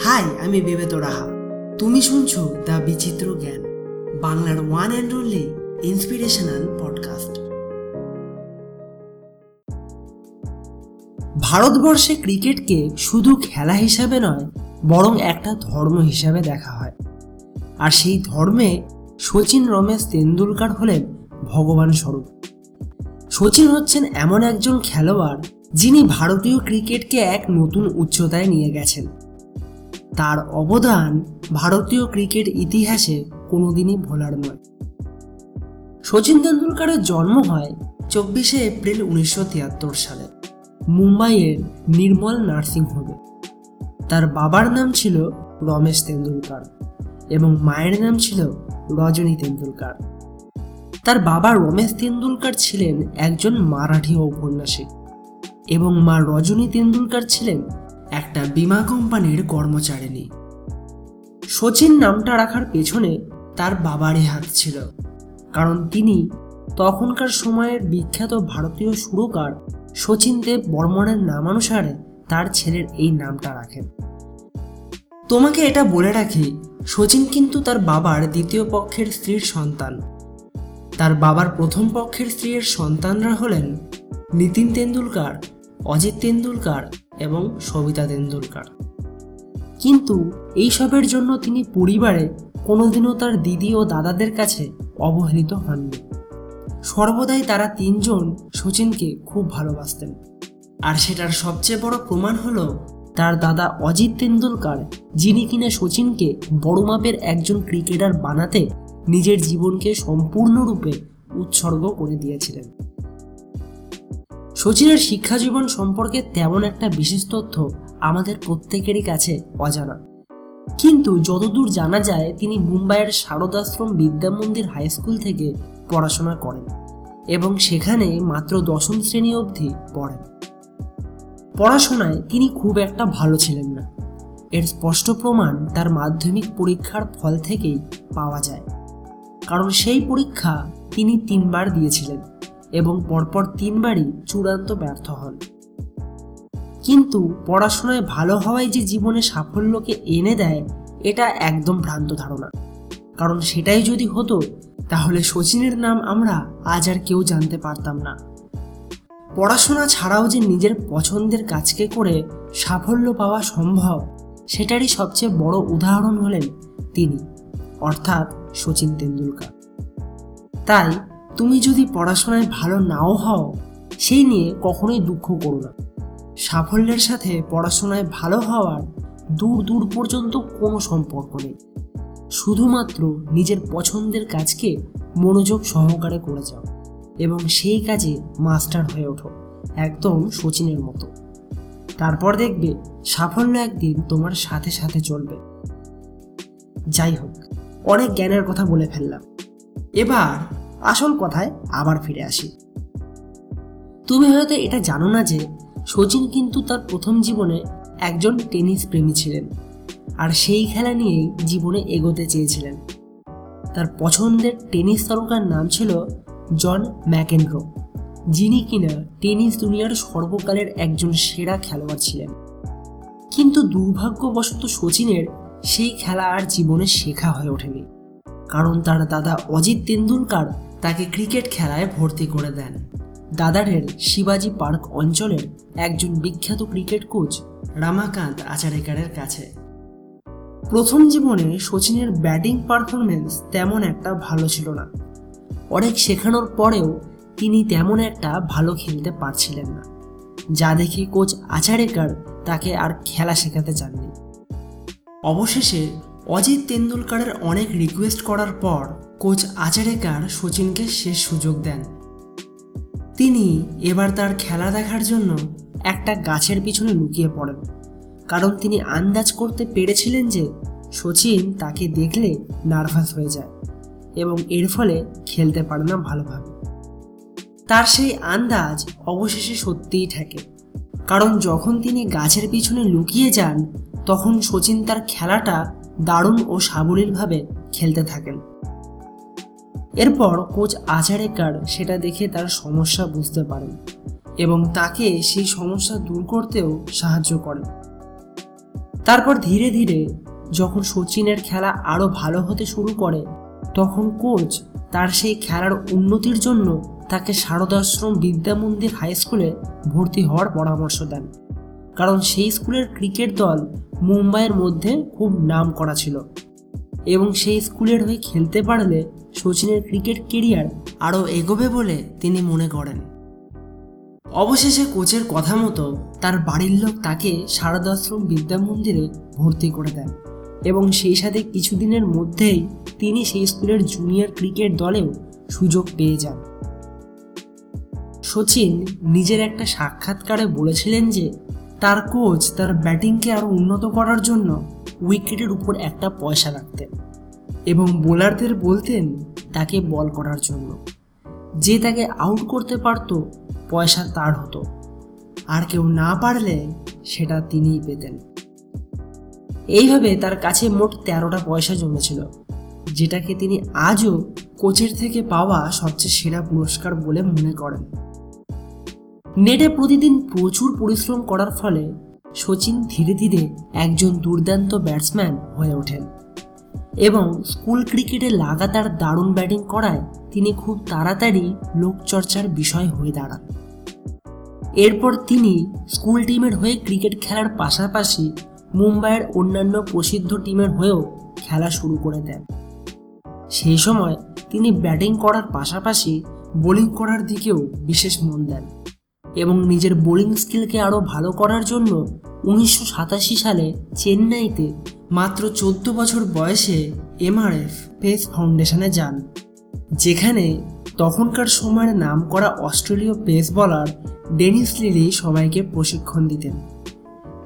High, আমি বিবেত রাহা তুমি শুনছো দ্য বিচিত্র জ্ঞান, বাংলার one and only inspirational podcast ভারতবর্ষে ক্রিকেটকে শুধু খেলা হিসাবে নয়, বরং একটা ধর্ম হিসাবে দেখা হয়। আর সেই ধর্মে শচীন রমেশ তেন্ডুলকার হলেন ভগবান স্বরূপ। সচিন হচ্ছেন এমন একজন খেলোয়াড় যিনি ভারতীয় ক্রিকেটকে এক নতুন উচ্চতায় নিয়ে গেছেন। তার অবদান ভারতীয় ক্রিকেট ইতিহাসে কোনোদিনই ভোলার নয়। সচিন তেন্ডুলকারের জন্ম হয় চব্বিশে এপ্রিল উনিশশো তিয়াত্তর সালে, মুম্বাইয়ের নির্মল নার্সিং হোমে তার বাবার নাম ছিল রমেশ তেন্ডুলকার এবং মায়ের নাম ছিল রজনী তেন্ডুলকার। তার বাবা রমেশ তেন্ডুলকার ছিলেন একজন মারাঠি ঔপন্যাসিক এবং মা রজনী তেন্ডুলকার ছিলেন একটা বিমা কোম্পানির কর্মচারিণী। সচিন নামটা রাখার পেছনে তার বাবারই হাত ছিল, কারণ তিনি তখনকার সময়ের বিখ্যাত ভারতীয় সুরকার সচিন দেব বর্মনের নামানুসারে তার ছেলের এই নামটা রাখেন। তোমাকে এটা বলে রাখি শচীন কিন্তু তার বাবার দ্বিতীয় পক্ষের স্ত্রীর সন্তান। তার বাবার প্রথম পক্ষের স্ত্রীর সন্তানরা হলেন নিতিন তেন্ডুলকার, অজিত তেন্ডুলকার এবং সবিতা তেন্ডুলকার। কিন্তু এইসবের জন্য তিনি পরিবারে কোনোদিনও তার দিদি ও দাদাদের কাছে অবহেলিত হননি। সর্বদাই তারা তিনজন সচিনকে খুব ভালোবাসতেন। আর সেটার সবচেয়ে বড় প্রমাণ হলো তার দাদা অজিত তেন্ডুলকার, যিনি কিনা সচিনকে বড় মাপের একজন ক্রিকেটার বানাতে নিজের জীবনকে সম্পূর্ণরূপে উৎসর্গ করে দিয়েছিলেন। সচিনের শিক্ষা জীবন সম্পর্কে তেমন একটা বিশেষ তথ্য আমাদের প্রত্যেকেরই কাছে অজানা। কিন্তু যতদূর জানা যায়, তিনি মুম্বাইয়ের শারদাশ্রম বিদ্যা মন্দির হাই স্কুল থেকে পড়াশোনা করেন এবং সেখানে মাত্র দশম শ্রেণি অবধি পড়েন। পড়াশোনায় তিনি খুব একটা ভালো ছিলেন না। এর স্পষ্ট প্রমাণ তার মাধ্যমিক পরীক্ষার ফল থেকেই পাওয়া যায়। কারণ সেই পরীক্ষা তিনি তিনবার দিয়েছিলেন। এবং পরপর তিনবারই চূড়ান্ত ব্যর্থ হন। কিন্তু পড়াশোনায় ভালো হওয়াই যে জীবনে সাফল্যকে এনে দেয়, এটা একদম ভ্রান্ত ধারণা। কারণ সেটাই যদি হতো, তাহলে সচিনের নাম আমরা আজ আর কেউ জানতে পারতাম না। পড়াশোনা ছাড়াও যে নিজের পছন্দের কাজকে করে সাফল্য পাওয়া সম্ভব, সেটারই সবচেয়ে বড় উদাহরণ হলেন তিনি, অর্থাৎ সচিন তেন্ডুলকার। তাই তুমি যদি পড়াশোনায় ভালো নাও হও, সেই নিয়ে কখনোই দুঃখ করো না। সাফল্যের সাথে পড়াশোনায় ভালো হওয়ার দূর দূর পর্যন্ত কোনো সম্পর্ক নেই। শুধুমাত্র নিজের পছন্দের কাজকে মনোযোগ সহকারে করে যাও এবং সেই কাজে মাস্টার হয়ে ওঠো, একদম সচিনের মতো। তারপর দেখবে সাফল্য একদিন তোমার সাথে সাথে চলবে। যাই হোক, অনেক জ্ঞানের কথা বলে ফেললাম। এবার আসল কথায় আবার ফিরে আসি। তুমি হয়তো এটা জানো না যে সচিন কিন্তু তার প্রথম জীবনে একজন টেনিস প্রেমী ছিলেন আর সেই খেলা নিয়েই জীবনে এগোতে চেয়েছিলেন। তার পছন্দের টেনিস তারকার নাম ছিল জন ম্যাকেনড্রো যিনি কিনা টেনিস দুনিয়ার সর্বকালের একজন সেরা খেলোয়াড় ছিলেন। কিন্তু দুর্ভাগ্যবশত সচিনের সেই খেলা আর জীবনে শেখা হয়ে ওঠেনি। কারণ তার দাদা অজিত তেন্ডুলকার তাকে ক্রিকেট খেলায় ভর্তি করে দেন। দাদারের শিবাজি পার্ক অঞ্চলের একজন বিখ্যাত ক্রিকেট কোচ রামাকান্ত আচারেকারের কাছে। প্রথম জীবনে সচিনের ব্যাটিং পারফরমেন্স তেমন একটা ভালো ছিল না। অনেক শেখানোর পরেও তিনি তেমন একটা ভালো খেলতে পারছিলেন না। যা দেখে কোচ আচারেকার তাকে আর খেলা শেখাতে চাননি। অবশেষে অজিত তেন্ডুলকারের অনেক রিকোয়েস্ট করার পর কোচ আচারেকার সচিনকে শেষ সুযোগ দেন। তিনি এবার তার খেলা দেখার জন্য একটা গাছের পিছনে লুকিয়ে পড়েন। কারণ তিনি আন্দাজ করতে পেরেছিলেন যে সচিন তাকে দেখলে নার্ভাস হয়ে যায় এবং এর ফলে খেলতে পারে না ভালোভাবে। তার সেই আন্দাজ অবশেষে সত্যিই ঠেকে। কারণ যখন তিনি গাছের পিছনে লুকিয়ে যান, তখন সচিন তার খেলাটা দারুণ ও সাবলীলভাবে খেলতে থাকেন। এরপর কোচ আচারেকার সেটা দেখে তার সমস্যা বুঝতে পারেন এবং তাকে সেই সমস্যা দূর করতেও সাহায্য করেন। তারপর ধীরে ধীরে যখন সচিনের খেলা আরও ভালো হতে শুরু করে, তখন কোচ তার সেই খেলার উন্নতির জন্য তাকে শারদাশ্রম বিদ্যা মন্দির হাই স্কুলে ভর্তি হওয়ার পরামর্শ দেন। কারণ সেই স্কুলের ক্রিকেট দল মুম্বাইয়ের মধ্যে খুব নাম করা ছিল। এবং সেই স্কুলের হয়ে খেলতে পারলে সচিনের ক্রিকেট কেরিয়ার আরও এগোবে বলে তিনি মনে করেন। অবশেষে কোচের কথা মতো তার বাড়ির লোক তাকে শারদাশ্রম বিদ্যা মন্দিরে ভর্তি করে দেন এবং সেই সাথে কিছুদিনের মধ্যেই তিনি সেই স্কুলের জুনিয়র ক্রিকেট দলেও সুযোগ পেয়ে যান। সচিন নিজের একটা সাক্ষাৎকারে বলেছিলেন যে তার কোচ তার ব্যাটিংকে আরও উন্নত করার জন্য উইকেটের উপর একটা পয়সা রাখতেন এবং বোলারদের বলতেন তাকে বল করার জন্য। যে তাকে আউট করতে পারত, পয়সা তার হতো। আর কেউ না পারলে সেটা তিনিই পেতেন। এইভাবে তার কাছে মোট তেরোটা পয়সা জমেছিল, যেটাকে তিনি আজও কোচের থেকে পাওয়া সবচেয়ে সেরা পুরস্কার বলে মনে করেন। নেটে প্রতিদিন প্রচুর পরিশ্রম করার ফলে সচিন ধীরে ধীরে একজন দুর্দান্ত ব্যাটসম্যান হয়ে ওঠেন। এবং স্কুল ক্রিকেটে লাগাতার দারুণ ব্যাটিং করায় তিনি খুব তাড়াতাড়ি লোকচর্চার বিষয় হয়ে দাঁড়ান। এরপর তিনি স্কুল টিমের হয়ে ক্রিকেট খেলার পাশাপাশি মুম্বাইয়ের অন্যান্য প্রসিদ্ধ টিমের হয়েও খেলা শুরু করে দেন। সেই সময় তিনি ব্যাটিং করার পাশাপাশি বোলিং করার দিকেও বিশেষ মন দেন। এবং নিজের বোলিং স্কিলকে আরও ভালো করার জন্য উনিশশো সাতাশি সালে চেন্নাইতে মাত্র চোদ্দ বছর বয়সে এমআরএফ পেস ফাউন্ডেশনে যান, যেখানে তখনকার সময়ের নাম করা অস্ট্রেলীয় পেস বলার ডেনিস লিলি সবাইকে প্রশিক্ষণ দিতেন।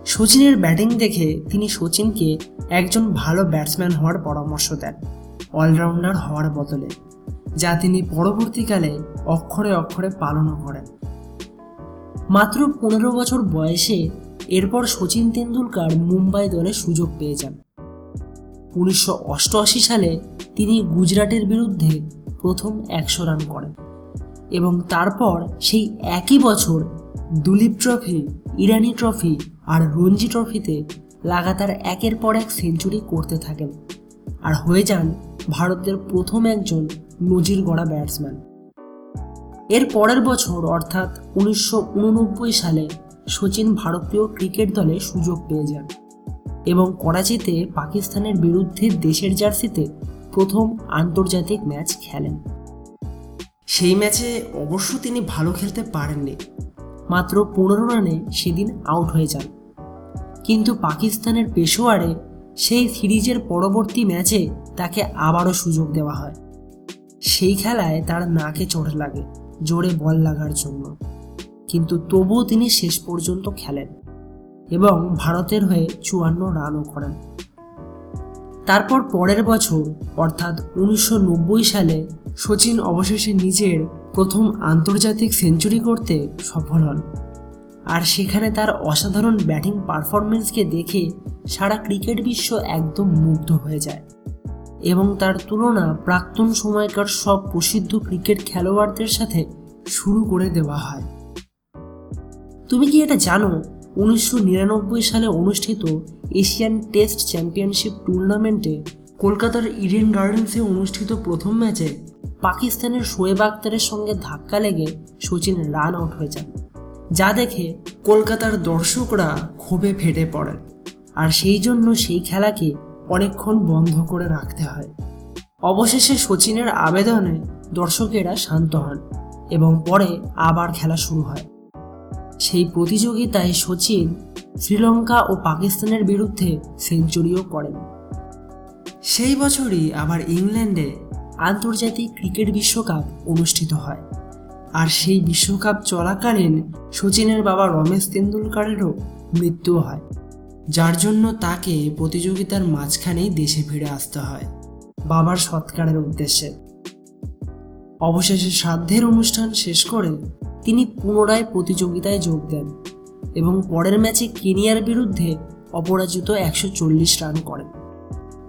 সচিনের ব্যাটিং দেখে তিনি সচিনকে একজন ভালো ব্যাটসম্যান হওয়ার পরামর্শ দেন, অলরাউন্ডার হওয়ার বদলে, যা তিনি পরবর্তীকালে অক্ষরে অক্ষরে পালনও করেন। মাত্র পনেরো বছর বয়সে এরপর সচিন তেন্ডুলকার মুম্বাই দলে সুযোগ পেয়ে যান। উনিশশো অষ্টআশি সালে তিনি গুজরাটের বিরুদ্ধে প্রথম একশো রান করেন এবং তারপর সেই একই বছর দুলীপ ট্রফি, ইরানি ট্রফি আর রঞ্জি ট্রফিতে লাগাতার একের পর এক সেঞ্চুরি করতে থাকেন। আর হয়ে যান ভারতের প্রথম একজন নজির গড়া ব্যাটসম্যান। এর পরের বছর অর্থাৎ উনিশশো উননব্বই সালে সচিন ভারতীয় ক্রিকেট দলে সুযোগ পেয়ে যান এবং করাচিতে পাকিস্তানের বিরুদ্ধে দেশের জার্সিতে প্রথম আন্তর্জাতিক ম্যাচ খেলেন। সেই ম্যাচে অবশ্য তিনি ভালো খেলতে পারেননি। মাত্র পনেরো রানে সেদিন আউট হয়ে যান। কিন্তু পাকিস্তানের পেশোয়ারে সেই সিরিজের পরবর্তী ম্যাচে তাকে আবারও সুযোগ দেওয়া হয়। সেই খেলায় তার নাকে চোট লাগে। জোরে বল লাগার জন্য। কিন্তু তবুও তিনি শেষ পর্যন্ত খেলেন এবং ভারতের হয়ে চুয়ান্ন রানও করেন। তারপর পরের বছর, অর্থাৎ উনিশশো নব্বই সালে, সচিন অবশেষে নিজের প্রথম আন্তর্জাতিক সেঞ্চুরি করতে সফল হন। আর সেখানে তার অসাধারণ ব্যাটিং পারফরমেন্সকে দেখে সারা ক্রিকেট বিশ্ব একদম মুগ্ধ হয়ে যায়। এবং তার তুলনা প্রাক্তন সময়কার সব প্রসিদ্ধ ক্রিকেট খেলোয়াড়দের সাথে শুরু করে দেওয়া হয়। তুমি কি এটা জানো? উনিশশো নিরানব্বই সালে অনুষ্ঠিত এশিয়ান টেস্ট চ্যাম্পিয়নশিপ টুর্নামেন্টে কলকাতার ইডেন গার্ডেন্সে অনুষ্ঠিত প্রথম ম্যাচে পাকিস্তানের শোয়েব আক্তারের সঙ্গে ধাক্কা লেগে সচিন রান আউট হয়ে যান যা দেখে কলকাতার দর্শকরা ক্ষোভে ফেটে পড়েন। আর সেই জন্য সেই খেলাকে অনেকক্ষণ বন্ধ করে রাখতে হয়। অবশেষে সচিনের আবেদনে দর্শকেরা শান্ত হন এবং পরে আবার খেলা শুরু হয়। সেই প্রতিযোগিতায় সচিন শ্রীলঙ্কা ও পাকিস্তানের বিরুদ্ধে সেঞ্চুরিও করেন। সেই বছরই আবার ইংল্যান্ডে আন্তর্জাতিক ক্রিকেট বিশ্বকাপ অনুষ্ঠিত হয় আর সেই বিশ্বকাপ চলাকালীন সচিনের বাবা রমেশ তেন্ডুলকারেরও মৃত্যু হয়। যার জন্য তাকে প্রতিযোগিতার মাঝখানেই দেশে ফিরে আসতে হয়। বাবার সৎকারের উদ্দেশ্যে। অবশেষে শ্রাদ্ধের অনুষ্ঠান শেষ করে তিনি পুনরায় প্রতিযোগিতায় যোগ দেন এবং পরের ম্যাচে কেনিয়ার বিরুদ্ধে অপরাজিত একশো চল্লিশ রান করেন।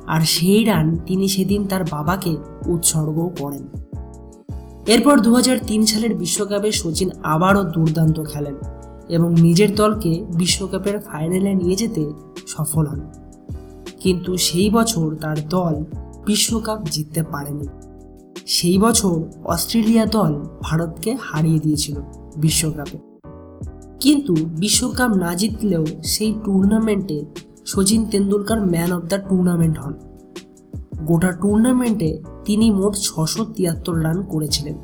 আর সেই রান তিনি সেদিন তার বাবাকে উৎসর্গও করেন। এরপর দু হাজার তিন সালের বিশ্বকাপে সচিন আবারও দুর্দান্ত খেলেন। এবং নিজের দলকে বিশ্বকাপের ফাইনালে নিয়ে যেতে সফল হন। কিন্তু সেই বছর তার দল বিশ্বকাপ জিততে পারেনি। সেই বছর অস্ট্রেলিয়া দল ভারতকে হারিয়ে দিয়েছিল বিশ্বকাপে। কিন্তু বিশ্বকাপ না জিতলেও সেই টুর্নামেন্টে Sachin Tendulkar man of the tournament হন। গোটা টুর্নামেন্টে তিনি মোট ছশো তিয়াত্তর রান করেছিলেন।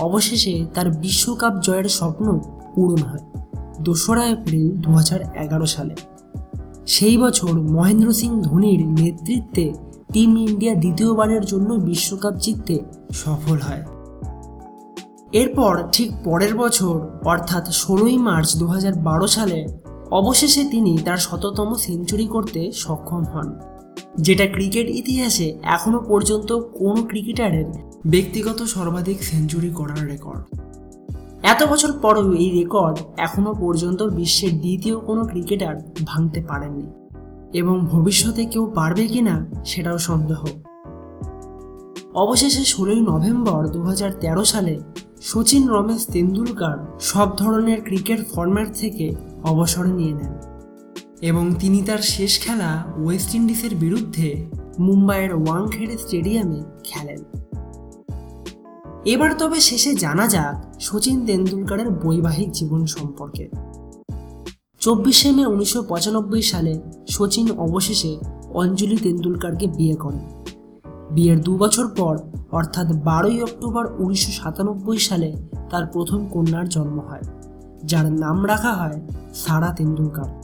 অবশেষে তার বিশ্বকাপ জয়ের স্বপ্ন পূরণ হয় দোসরা এপ্রিল দু হাজার এগারো সালে। সেই বছর মহেন্দ্র সিং ধোনির নেতৃত্বে টিম ইন্ডিয়া দ্বিতীয়বারের জন্য বিশ্বকাপ জিততে সফল হয়। এরপর ঠিক পরের বছর, অর্থাৎ ষোলোই মার্চ দু হাজার বারো সালে, অবশেষে তিনি তার শততম সেঞ্চুরি করতে সক্ষম হন। যেটা ক্রিকেট ইতিহাসে এখনও পর্যন্ত কোনো ক্রিকেটারের ব্যক্তিগত সর্বাধিক সেঞ্চুরি করার রেকর্ড। এত বছর পরেও এই রেকর্ড এখনও পর্যন্ত বিশ্বের দ্বিতীয় কোনো ক্রিকেটার ভাঙতে পারেননি এবং ভবিষ্যতে কেউ পারবে কিনা সেটাও সন্দেহ। অবশেষে ষোলোই নভেম্বর দু হাজার তেরো সালে সচিন রমেশ তেন্ডুলকার সব ধরনের ক্রিকেট ফরম্যাট থেকে অবসর নিয়ে নেন। এবং তিনি তার শেষ খেলা ওয়েস্ট ইন্ডিজের বিরুদ্ধে মুম্বাইয়ের ওয়াংখেড়ে স্টেডিয়ামে খেলেন। এবার তবে শেষে জানা যাক সচিন তেন্ডুলকারের বৈবাহিক জীবন সম্পর্কে। চব্বিশে মে উনিশশো পঁচানব্বই সালে সচিন অবশেষে অঞ্জলি তেন্ডুলকারকে বিয়ে করেন। বিয়ের দু বছর পর, অর্থাৎ বারোই অক্টোবর উনিশশো সাতানব্বই সালে তার প্রথম কন্যার জন্ম হয়, যার নাম রাখা হয় সারা তেন্ডুলকার।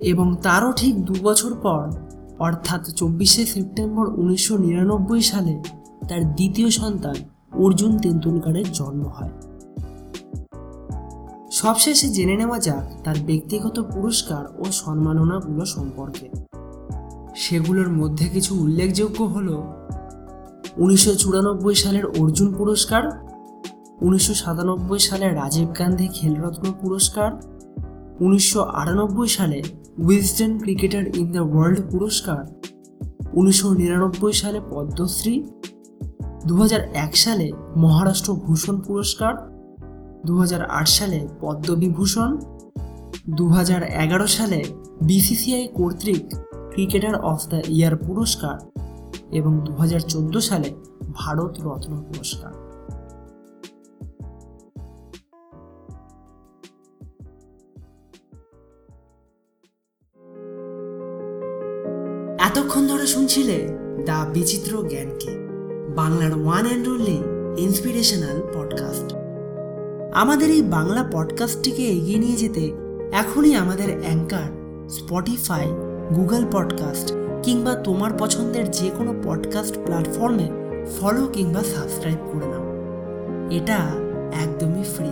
এবং তারও ঠিক দু বছর পর, অর্থাৎ চব্বিশে সেপ্টেম্বর উনিশশো নিরানব্বই সালে, তার দ্বিতীয় সন্তান অর্জুন তেন্ডুলকারের জন্ম হয়। সবশেষে জেনে নেওয়া যাক তার ব্যক্তিগত পুরস্কার ও সম্মাননাগুলো সম্পর্কে। সেগুলোর মধ্যে কিছু উল্লেখযোগ্য হল, উনিশশো চুরানব্বই সালের অর্জুন পুরস্কার, উনিশশো সাতানব্বই সালে রাজীব গান্ধী খেলরত্ন পুরস্কার, উনিশশো আটানব্বই সালে Wisden cricketer in the world পুরস্কার উনিশশো নিরানব্বই সালে পদ্মশ্রী দু হাজার এক সালে মহারাষ্ট্র ভূষণ পুরস্কার দু হাজার আট সালে পদ্মবিভূষণ দু হাজার এগারো সালে বিসিসিআই কর্তৃক ক্রিকেটার অফ দ্য ইয়ার পুরস্কার এবং দু হাজার চোদ্দ সালে ভারত রত্ন পুরস্কার। শুনছিলে দ্য বিচিত্র জ্ঞানকে? বাংলার one and only inspirational podcast আমাদের এই বাংলা পডকাস্টটিকে এগিয়ে নিয়ে যেতে এখনই আমাদের অ্যাঙ্কার স্পটিফাই গুগল পডকাস্ট কিংবা তোমার পছন্দের যে কোনো পডকাস্ট প্ল্যাটফর্মে ফলো কিংবা সাবস্ক্রাইব করে নাও। এটা একদমই ফ্রি